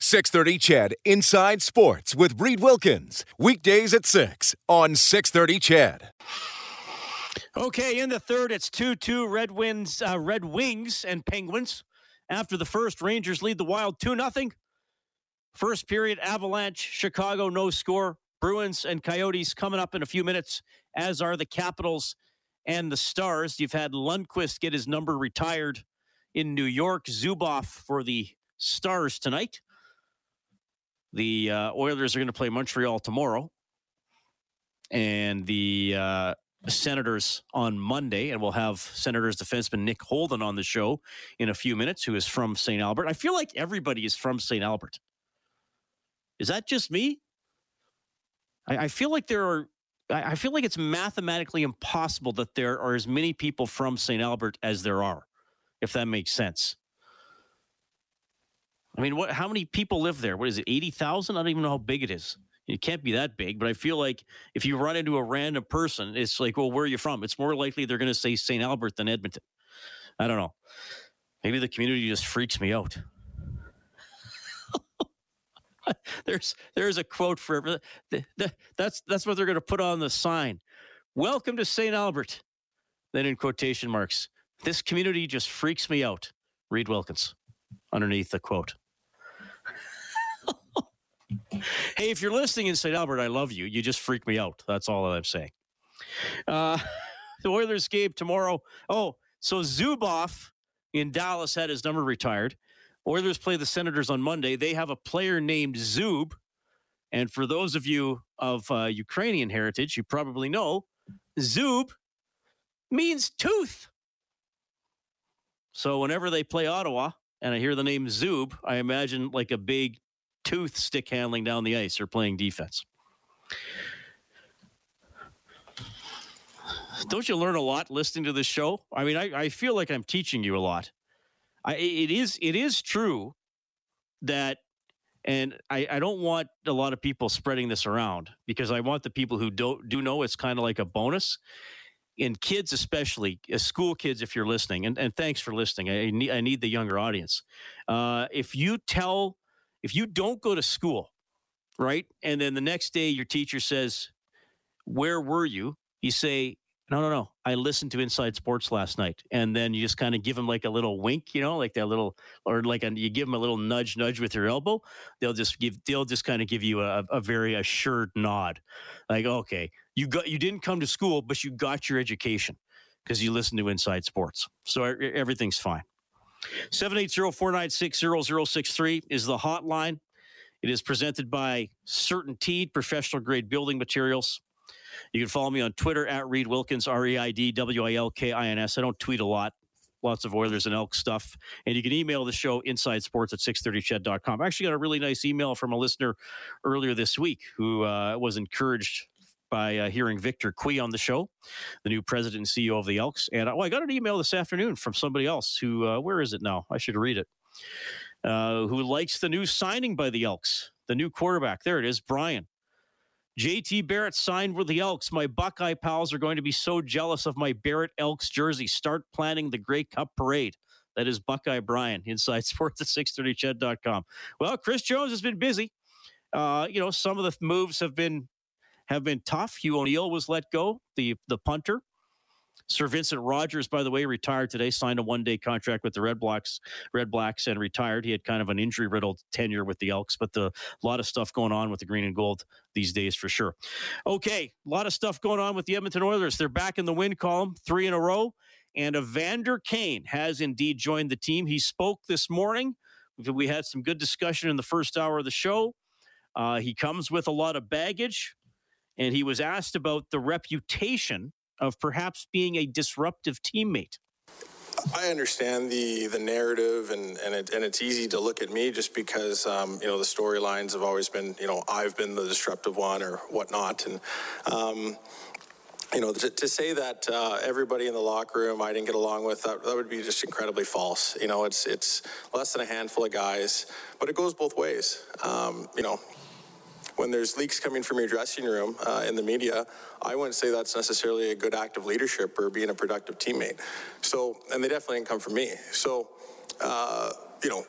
630 CHED Inside Sports with Reid Wilkins. Weekdays at 6 on 630 Chad. Okay, in the third, it's 2 2 Red, Winds, uh, Red Wings and Penguins. After the first, Rangers lead the Wild 2 0. First period, Avalanche, Chicago, no score. Bruins and Coyotes coming up in a few minutes, as are the Capitals and the Stars. You've had Lundqvist get his number retired in New York. Zubov for the Stars tonight. The uh, Oilers are going to play Montreal tomorrow, and the uh, Senators on Monday. And we'll have Senators defenseman Nick Holden on the show in a few minutes, who is from St. Albert. I feel like everybody is from St. Albert. Is that just me? I, I feel like there are. I feel like it's mathematically impossible that there are as many people from St. Albert as there are, if that makes sense. I mean, what? How many people live there? What is it? Eighty thousand? I don't even know how big it is. It can't be that big, but I feel like if you run into a random person, it's like, well, where are you from? It's more likely they're going to say St. Albert than Edmonton. I don't know. Maybe the community just freaks me out. there's there's a quote for the, the, that's that's what they're going to put on the sign. Welcome to St. Albert. Then in quotation marks, this community just freaks me out. Reid Wilkins underneath the quote hey, if you're listening in St. Albert, I love you. You just freak me out. That's all that I'm saying. Uh, the Oilers game tomorrow. Oh, so Zubov in Dallas had his number retired. Oilers play the Senators on Monday. They have a player named Zub. And for those of you of uh, Ukrainian heritage, you probably know Zub means tooth. So whenever they play Ottawa and I hear the name Zub, I imagine like a big tooth stick handling down the ice or playing defense. Don't you learn a lot listening to this show? I mean, I, I feel like I'm teaching you a lot. I, it is it is true that, and I, I don't want a lot of people spreading this around because I want the people who don't do know it's kind of like a bonus. And kids, especially uh, school kids, if you're listening, and, and thanks for listening. I need, I need the younger audience. Uh, if you tell if you don't go to school, right, and then the next day your teacher says, Where were you? You say, No, no, no. I listened to Inside Sports last night. And then you just kind of give them like a little wink, you know, like that little, or like a, you give them a little nudge, nudge with your elbow. They'll just give, they'll just kind of give you a, a very assured nod. Like, okay, you got, you didn't come to school, but you got your education because you listened to Inside Sports. So everything's fine. 780-496-0063 is the hotline. It is presented by CertainTeed Professional Grade Building Materials. You can follow me on Twitter at Reid Wilkins, R E I D W I L K I N S. I don't tweet a lot, lots of Oilers and Elk stuff. And you can email the show inside sports at 630ched.com. I actually got a really nice email from a listener earlier this week who uh, was encouraged by uh, hearing Victor Cui on the show, the new president and CEO of the Elks. And oh, I got an email this afternoon from somebody else who, uh, where is it now? I should read it. Uh, who likes the new signing by the Elks, the new quarterback. There it is, Brian. JT Barrett signed with the Elks. My Buckeye pals are going to be so jealous of my Barrett Elks jersey. Start planning the Grey Cup parade. That is Buckeye Brian, inside sports at 630ched.com. Well, Chris Jones has been busy. Uh, you know, some of the moves have been have been tough. Hugh O'Neill was let go, the the punter. Sir Vincent Rogers, by the way, retired today, signed a one day contract with the Red Blacks, Red Blacks, and retired. He had kind of an injury riddled tenure with the Elks, but the a lot of stuff going on with the green and gold these days for sure. Okay, a lot of stuff going on with the Edmonton Oilers. They're back in the win column, three in a row. And Evander Kane has indeed joined the team. He spoke this morning. We had some good discussion in the first hour of the show. Uh, he comes with a lot of baggage and he was asked about the reputation of perhaps being a disruptive teammate. I understand the the narrative, and and, it, and it's easy to look at me just because um, you know the storylines have always been you know I've been the disruptive one or whatnot, and. Um, you know, to, to say that uh, everybody in the locker room I didn't get along with, that, that would be just incredibly false. You know, it's it's less than a handful of guys, but it goes both ways. Um, you know, when there's leaks coming from your dressing room uh, in the media, I wouldn't say that's necessarily a good act of leadership or being a productive teammate. So, and they definitely didn't come from me. So, uh, you know,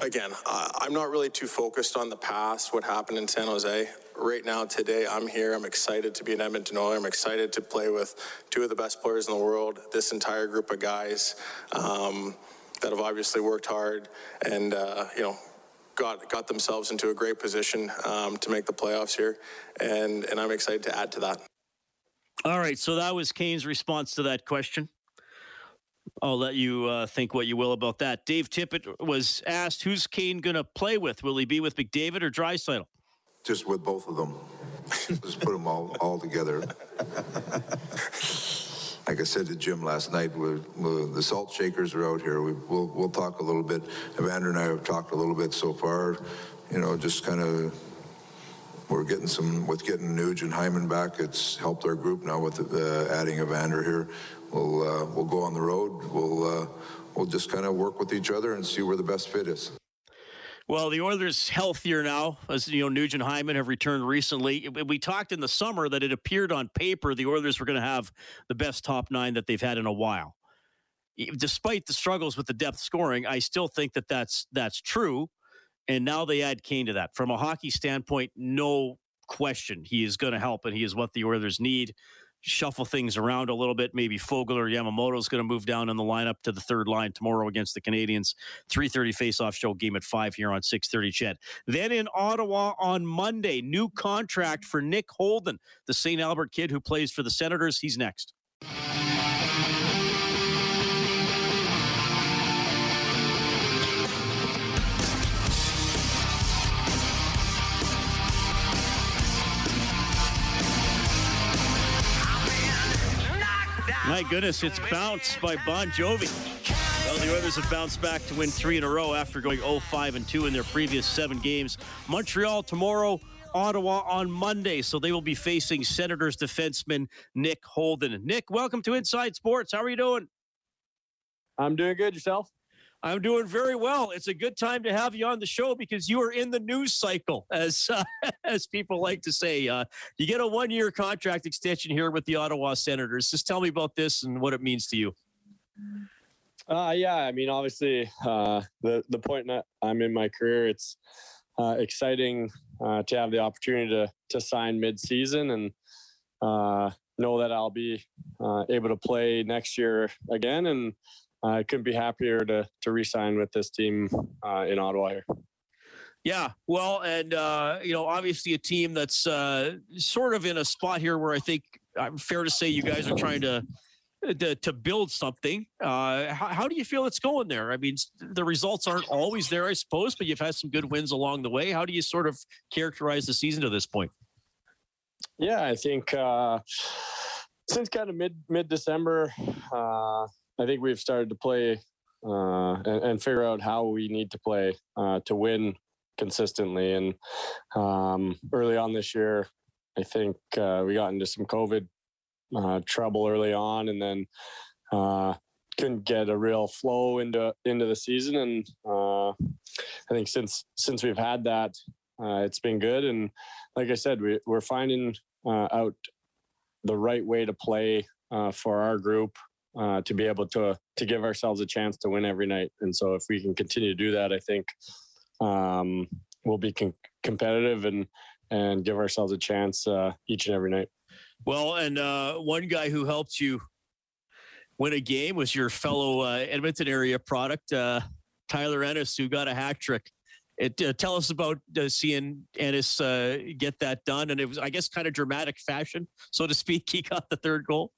again, uh, I'm not really too focused on the past, what happened in San Jose. Right now, today, I'm here. I'm excited to be an Edmonton Oiler. I'm excited to play with two of the best players in the world. This entire group of guys um, that have obviously worked hard and uh, you know got got themselves into a great position um, to make the playoffs here, and and I'm excited to add to that. All right, so that was Kane's response to that question. I'll let you uh, think what you will about that. Dave Tippett was asked, "Who's Kane going to play with? Will he be with McDavid or Draisaitl?" Just with both of them. Just put them all all together. Like I said to Jim last night, we're, we're, the salt shakers are out here. We, will we'll talk a little bit. Evander and I have talked a little bit so far. You know, just kind of we're getting some with getting Nuge and Hyman back. It's helped our group now with uh, adding Evander here. We'll uh, we'll go on the road. We'll uh, we'll just kind of work with each other and see where the best fit is. Well, the Oilers healthier now, as you know, Nugent Hyman have returned recently. We talked in the summer that it appeared on paper the Oilers were going to have the best top nine that they've had in a while. Despite the struggles with the depth scoring, I still think that that's that's true. And now they add Kane to that. From a hockey standpoint, no question, he is going to help, and he is what the Oilers need shuffle things around a little bit. Maybe Foegele or Yamamoto is going to move down in the lineup to the third line tomorrow against the Canadiens. 3.30 face-off show game at 5 here on 6.30 CHED. Then in Ottawa on Monday, new contract for Nick Holden, the St. Albert kid who plays for the Senators. He's next. My goodness, it's Bounce by Bon Jovi. Well, the Oilers have bounced back to win three in a row after going 0-5 and 2 in their previous seven games. Montreal tomorrow, Ottawa on Monday. So they will be facing Senators defenseman Nick Holden. Nick, welcome to Inside Sports. How are you doing? I'm doing good. Yourself? I'm doing very well. It's a good time to have you on the show because you are in the news cycle, as uh, as people like to say. Uh, you get a one year contract extension here with the Ottawa Senators. Just tell me about this and what it means to you. Uh, yeah, I mean, obviously, uh, the the point that I'm in my career, it's uh, exciting uh, to have the opportunity to to sign mid season and uh, know that I'll be uh, able to play next year again and I couldn't be happier to to re-sign with this team uh, in Ottawa here. Yeah, well, and uh, you know, obviously a team that's uh, sort of in a spot here where I think I'm uh, fair to say you guys are trying to to, to build something. Uh, how, how, do you feel it's going there? I mean, the results aren't always there, I suppose, but you've had some good wins along the way. How do you sort of characterize the season to this point? Yeah, I think uh, since kind of mid mid December, uh, I think we've started to play uh, and, and, figure out how we need to play uh, to win consistently. And um, early on this year, I think uh, we got into some COVID uh, trouble early on, and then uh, couldn't get a real flow into into the season. And uh, I think since since we've had that, it's been good. And like I said, we, we're finding out the right way to play for our group uh, to be able to to give ourselves a chance to win every night. And so, if we can continue to do that, I think um, we'll be con- competitive and and give ourselves a chance uh, each and every night. Well, and uh, one guy who helped you win a game was your fellow uh, Edmonton area product, uh, Tyler Ennis, who got a hat trick. It, uh, tell us about uh, seeing Ennis uh, get that done, and it was, I guess, kind of dramatic fashion, so to speak. He got the third goal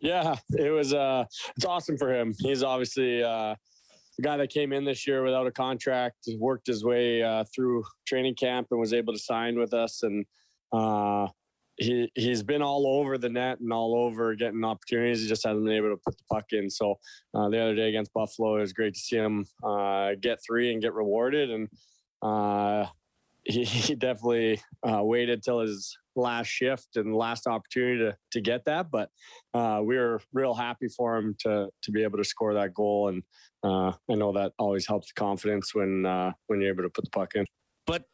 yeah, it was. Uh, it's awesome for him. He's obviously uh, the guy that came in this year without a contract, worked his way uh, through training camp, and was able to sign with us. And uh, he he's been all over the net and all over getting opportunities. He just hasn't been able to put the puck in. So uh, the other day against Buffalo, it was great to see him uh, get three and get rewarded. And uh, he, he, definitely uh, waited till his last shift and last opportunity to, to get that. But uh, we were real happy for him to to be able to score that goal. And uh, I know that always helps confidence when when you're able to put the puck in. But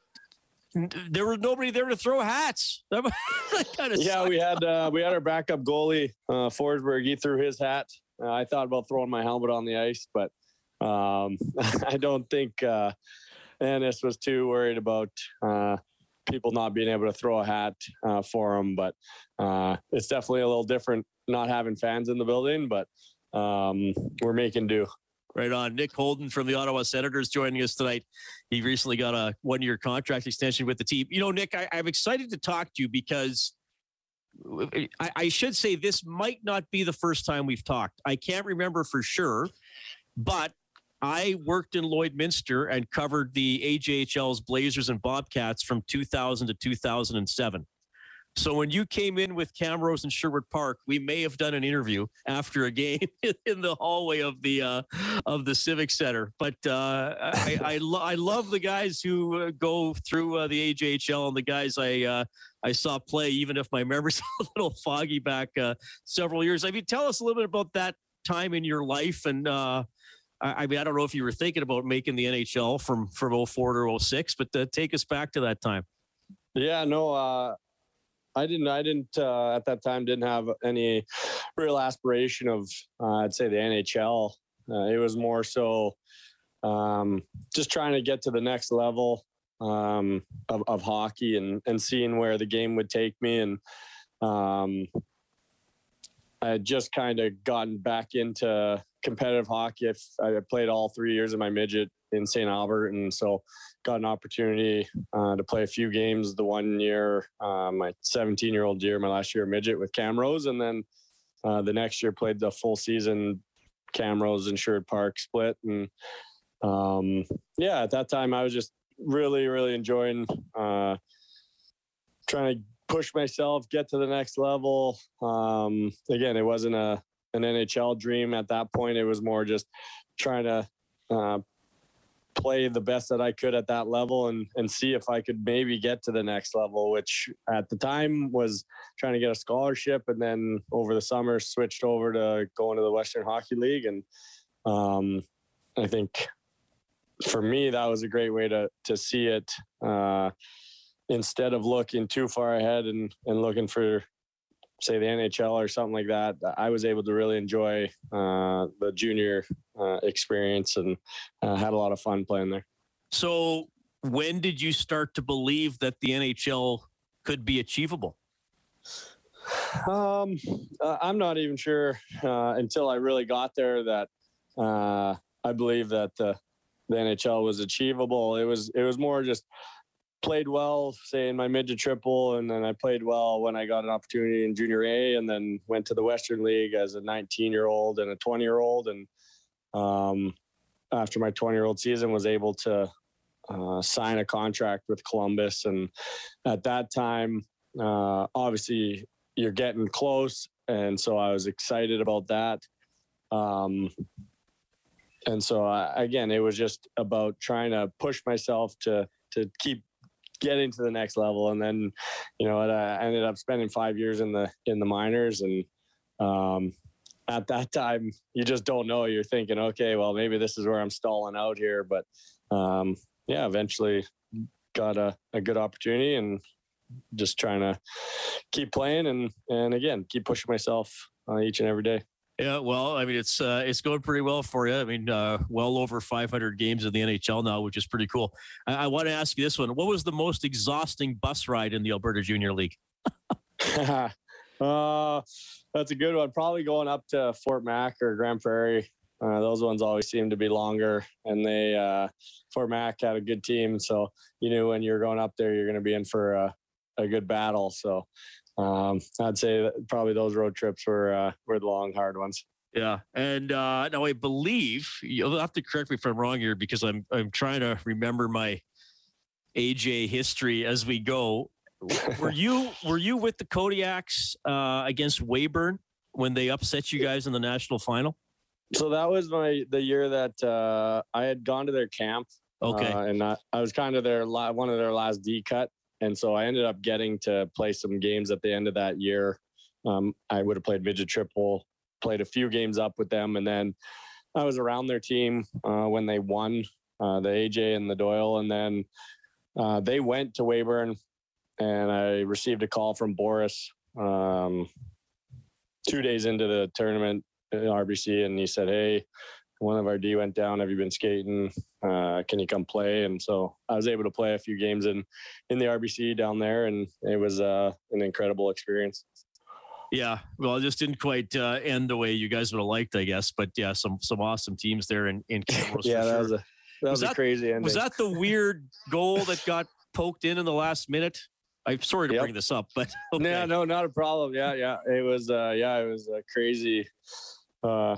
there was nobody there to throw hats. yeah, we had uh, we had our backup goalie uh, Forsberg. He threw his hat. Uh, I thought about throwing my helmet on the ice, but um, I don't think uh, Ennis was too worried about uh, people not being able to throw a hat uh, for him. But uh, it's definitely a little different not having fans in the building, but um, we're making do. Right on. Nick Holden from the Ottawa Senators joining us tonight. He recently got a one year contract extension with the team. You know, Nick, I, am excited to talk to you because I, I should say this might not be the first time we've talked. I can't remember for sure, but I worked in Lloydminster and covered the AJHL's Blazers and Bobcats from 2000 to 2007. So when you came in with Camrose and Sherwood Park, we may have done an interview after a game in the hallway of the uh, of the Civic Center. But uh, I I, lo- I, love the guys who uh, go through uh, the AJHL and the guys I uh, I saw play, even if my memory's a little foggy back uh, several years. I mean, tell us a little bit about that time in your life and. I, mean, I don't know if you were thinking about making the NHL from from 04 to 06, but take us back to that time. Yeah, no, uh, I didn't. I didn't uh, at that time. Didn't have any real aspiration of. Uh, I'd say the NHL. Uh, it was more so um, just trying to get to the next level um, of, of, hockey and and seeing where the game would take me. And um, I had just kind of gotten back into competitive hockey. I played all three years of my midget in St. Albert, and so got an opportunity uh, to play a few games the one year, uh, my 17 year old year, my last year midget with Camrose, and then uh, the next year played the full season Camrose Sherwood Park split, and um, yeah, at that time I was just really really enjoying uh, trying to push myself, get to the next level. Um, again, it wasn't a an NHL dream at that point. It was more just trying to uh, play the best that I could at that level and and see if I could maybe get to the next level, which at the time was trying to get a scholarship, and then over the summer switched over to going to the Western Hockey League, and um, I think for me that was a great way to to see it. Uh, instead of looking too far ahead and, and looking for say the NHL or something like that, I was able to really enjoy uh, the junior uh, experience and uh, had a lot of fun playing there. So, when did you start to believe that the NHL could be achievable? Um, I'm not even sure uh, until I really got there that uh, I believe that the the NHL was achievable. It was it was more just played well, say in my midget triple, and then I played well when I got an opportunity in junior A, and then went to the Western League as a 19 year old and a 20 year old, and um, after my 20 year old season, was able to uh, sign a contract with Columbus, and at that time, uh, obviously you're getting close, and so I was excited about that. Um, and so I, again, it was just about trying to push myself to to keep getting to the next level. And then, you know, I ended up spending five years in the in the minors, and um, at that time, you just don't know. You're thinking, okay, well, maybe this is where I'm stalling out here, but um, yeah, eventually got a, a good opportunity and just trying to keep playing and and again keep pushing myself uh, each and every day. Yeah, well, I mean, it's uh, it's going pretty well for you. I mean, uh, well over 500 games in the NHL now, which is pretty cool. I, I want to ask you this one: What was the most exhausting bus ride in the Alberta Junior League? uh, that's a good one. Probably going up to Fort Mac or Grande Prairie. Uh, those ones always seem to be longer, and they uh, Fort Mac had a good team, so you knew when you're going up there, you're going to be in for a, a good battle. So um, I'd say probably those road trips were uh, were the long, hard ones. Yeah, and uh, now I believe you'll have to correct me if I'm wrong here because I'm I'm trying to remember my AJ history as we go. were you were you with the Kodiaks uh, against Weyburn when they upset you guys in the national final? So that was my the year that uh, I had gone to their camp. Okay, uh, and I, I, was kind of their la- one of their last D cut, and so I ended up getting to play some games at the end of that year. Um, I would have played midget triple, played a few games up with them, and then I was around their team uh, when they won uh, the AJ and the Doyle, and then uh, they went to Weyburn, and I received a call from Boris um, two days into the tournament in RBC, and he said, "Hey, one of our D went down. Have you been skating? Uh, can you come play?" And so I was able to play a few games in in the RBC down there, and it was uh, an incredible experience. Yeah, well, it just didn't quite uh, end the way you guys would have liked, I guess. But yeah, some some awesome teams there in in Camrose. yeah, that sure. was a that was, was that, crazy ending. Was that the weird goal that got poked in in the last minute? I'm sorry to yep. bring this up, but okay. no, no, not a problem. Yeah, yeah, it was. uh Yeah, it was a crazy, uh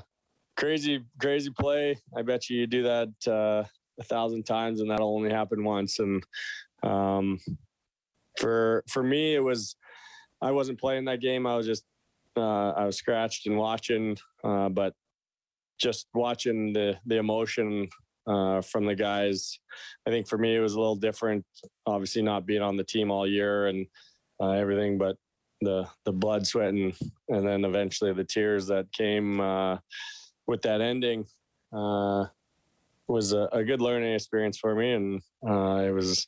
crazy, crazy play. I bet you you do that uh a thousand times, and that'll only happen once. And um, for for me, it was I wasn't playing that game. I was just uh, I was scratched and watching, uh, but just watching the the emotion uh, from the guys. I think for me it was a little different. Obviously, not being on the team all year and uh, everything, but the the blood, sweat, and and then eventually the tears that came uh, with that ending uh, was a, a, good learning experience for me, and it was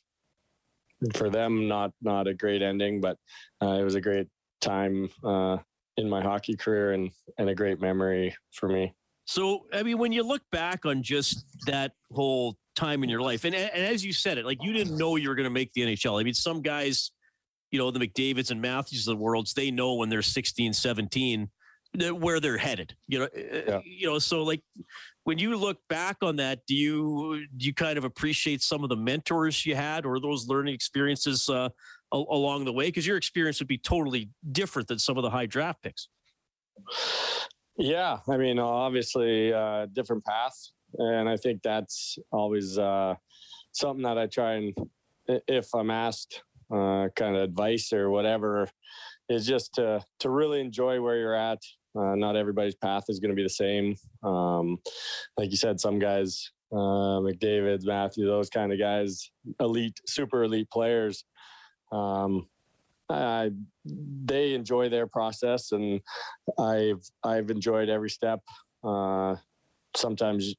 for them not not a great ending, but uh, it was a great time uh, in my hockey career and and a great memory for me. So, I mean, when you look back on just that whole time in your life, and, and as you said it, like you didn't know you were going to make the NHL. I mean, some guys, you know, the McDavids and Matthews of the worlds, they know when they're 16, 17 where they're headed. You know, yeah. you know, so like when you look back on that, do you do you kind of appreciate some of the mentors you had or those learning experiences uh, along the way? Because your experience would be totally different than some of the high draft picks. Yeah, I mean, obviously, uh, different paths, and I think that's always uh, something that I try and, if I'm asked, uh, kind of advice or whatever, is just to to really enjoy where you're at uh, not everybody's path is going to be the same. Um, like you said, some guys, uh, McDavid's, Matthew, those kind of guys, elite, super elite players. Um, I, they enjoy their process, and I've I've enjoyed every step. Uh, sometimes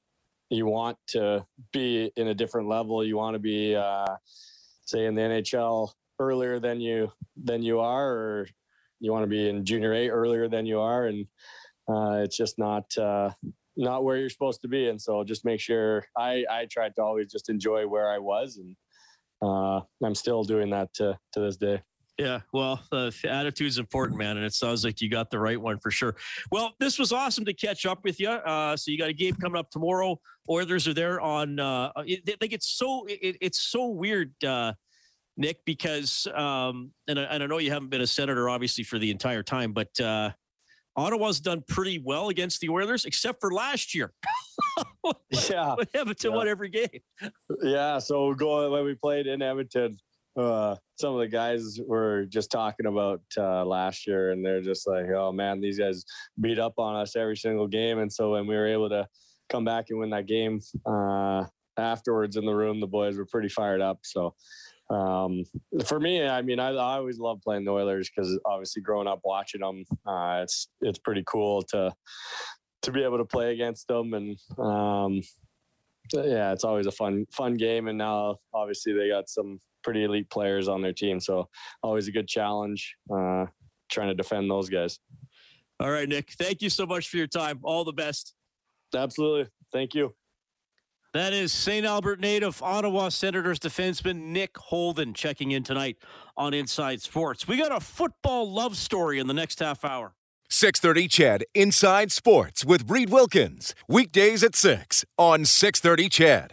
you want to be in a different level. You want to be, uh, say, in the NHL earlier than you than you are, or you want to be in junior A earlier than you are, and uh, it's just not uh, not where you're supposed to be. And so just make sure I I tried to always just enjoy where I was, and uh, I'm still doing that to to this day. Yeah, well, the attitude's important, man, and it sounds like you got the right one for sure. Well, this was awesome to catch up with you. Uh, so you got a game coming up tomorrow. Oilers are there on. Uh, it, they, get so it, it's so weird. Uh, Nick, because um, and, I, and I know you haven't been a senator obviously for the entire time, but uh, Ottawa's done pretty well against the Oilers, except for last year. yeah, Edmonton yeah. won every game. Yeah, so going when we played in Edmonton, uh, some of the guys were just talking about uh, last year, and they're just like, "Oh man, these guys beat up on us every single game." And so when we were able to come back and win that game uh, afterwards in the room, the boys were pretty fired up. So um, for me, I mean, I, I always love playing the Oilers because obviously growing up watching them, uh, it's it's pretty cool to to be able to play against them, and um, yeah, it's always a fun fun game. And now obviously they got some pretty elite players on their team, so always a good challenge uh, trying to defend those guys. All right, Nick. Thank you so much for your time. All the best. Absolutely. Thank you. That is St. Albert native Ottawa Senators defenseman Nick Holden checking in tonight on Inside Sports. We got a football love story in the next half hour. 630 CHED Inside Sports with Reid Wilkins. Weekdays at 6 on 630 CHED.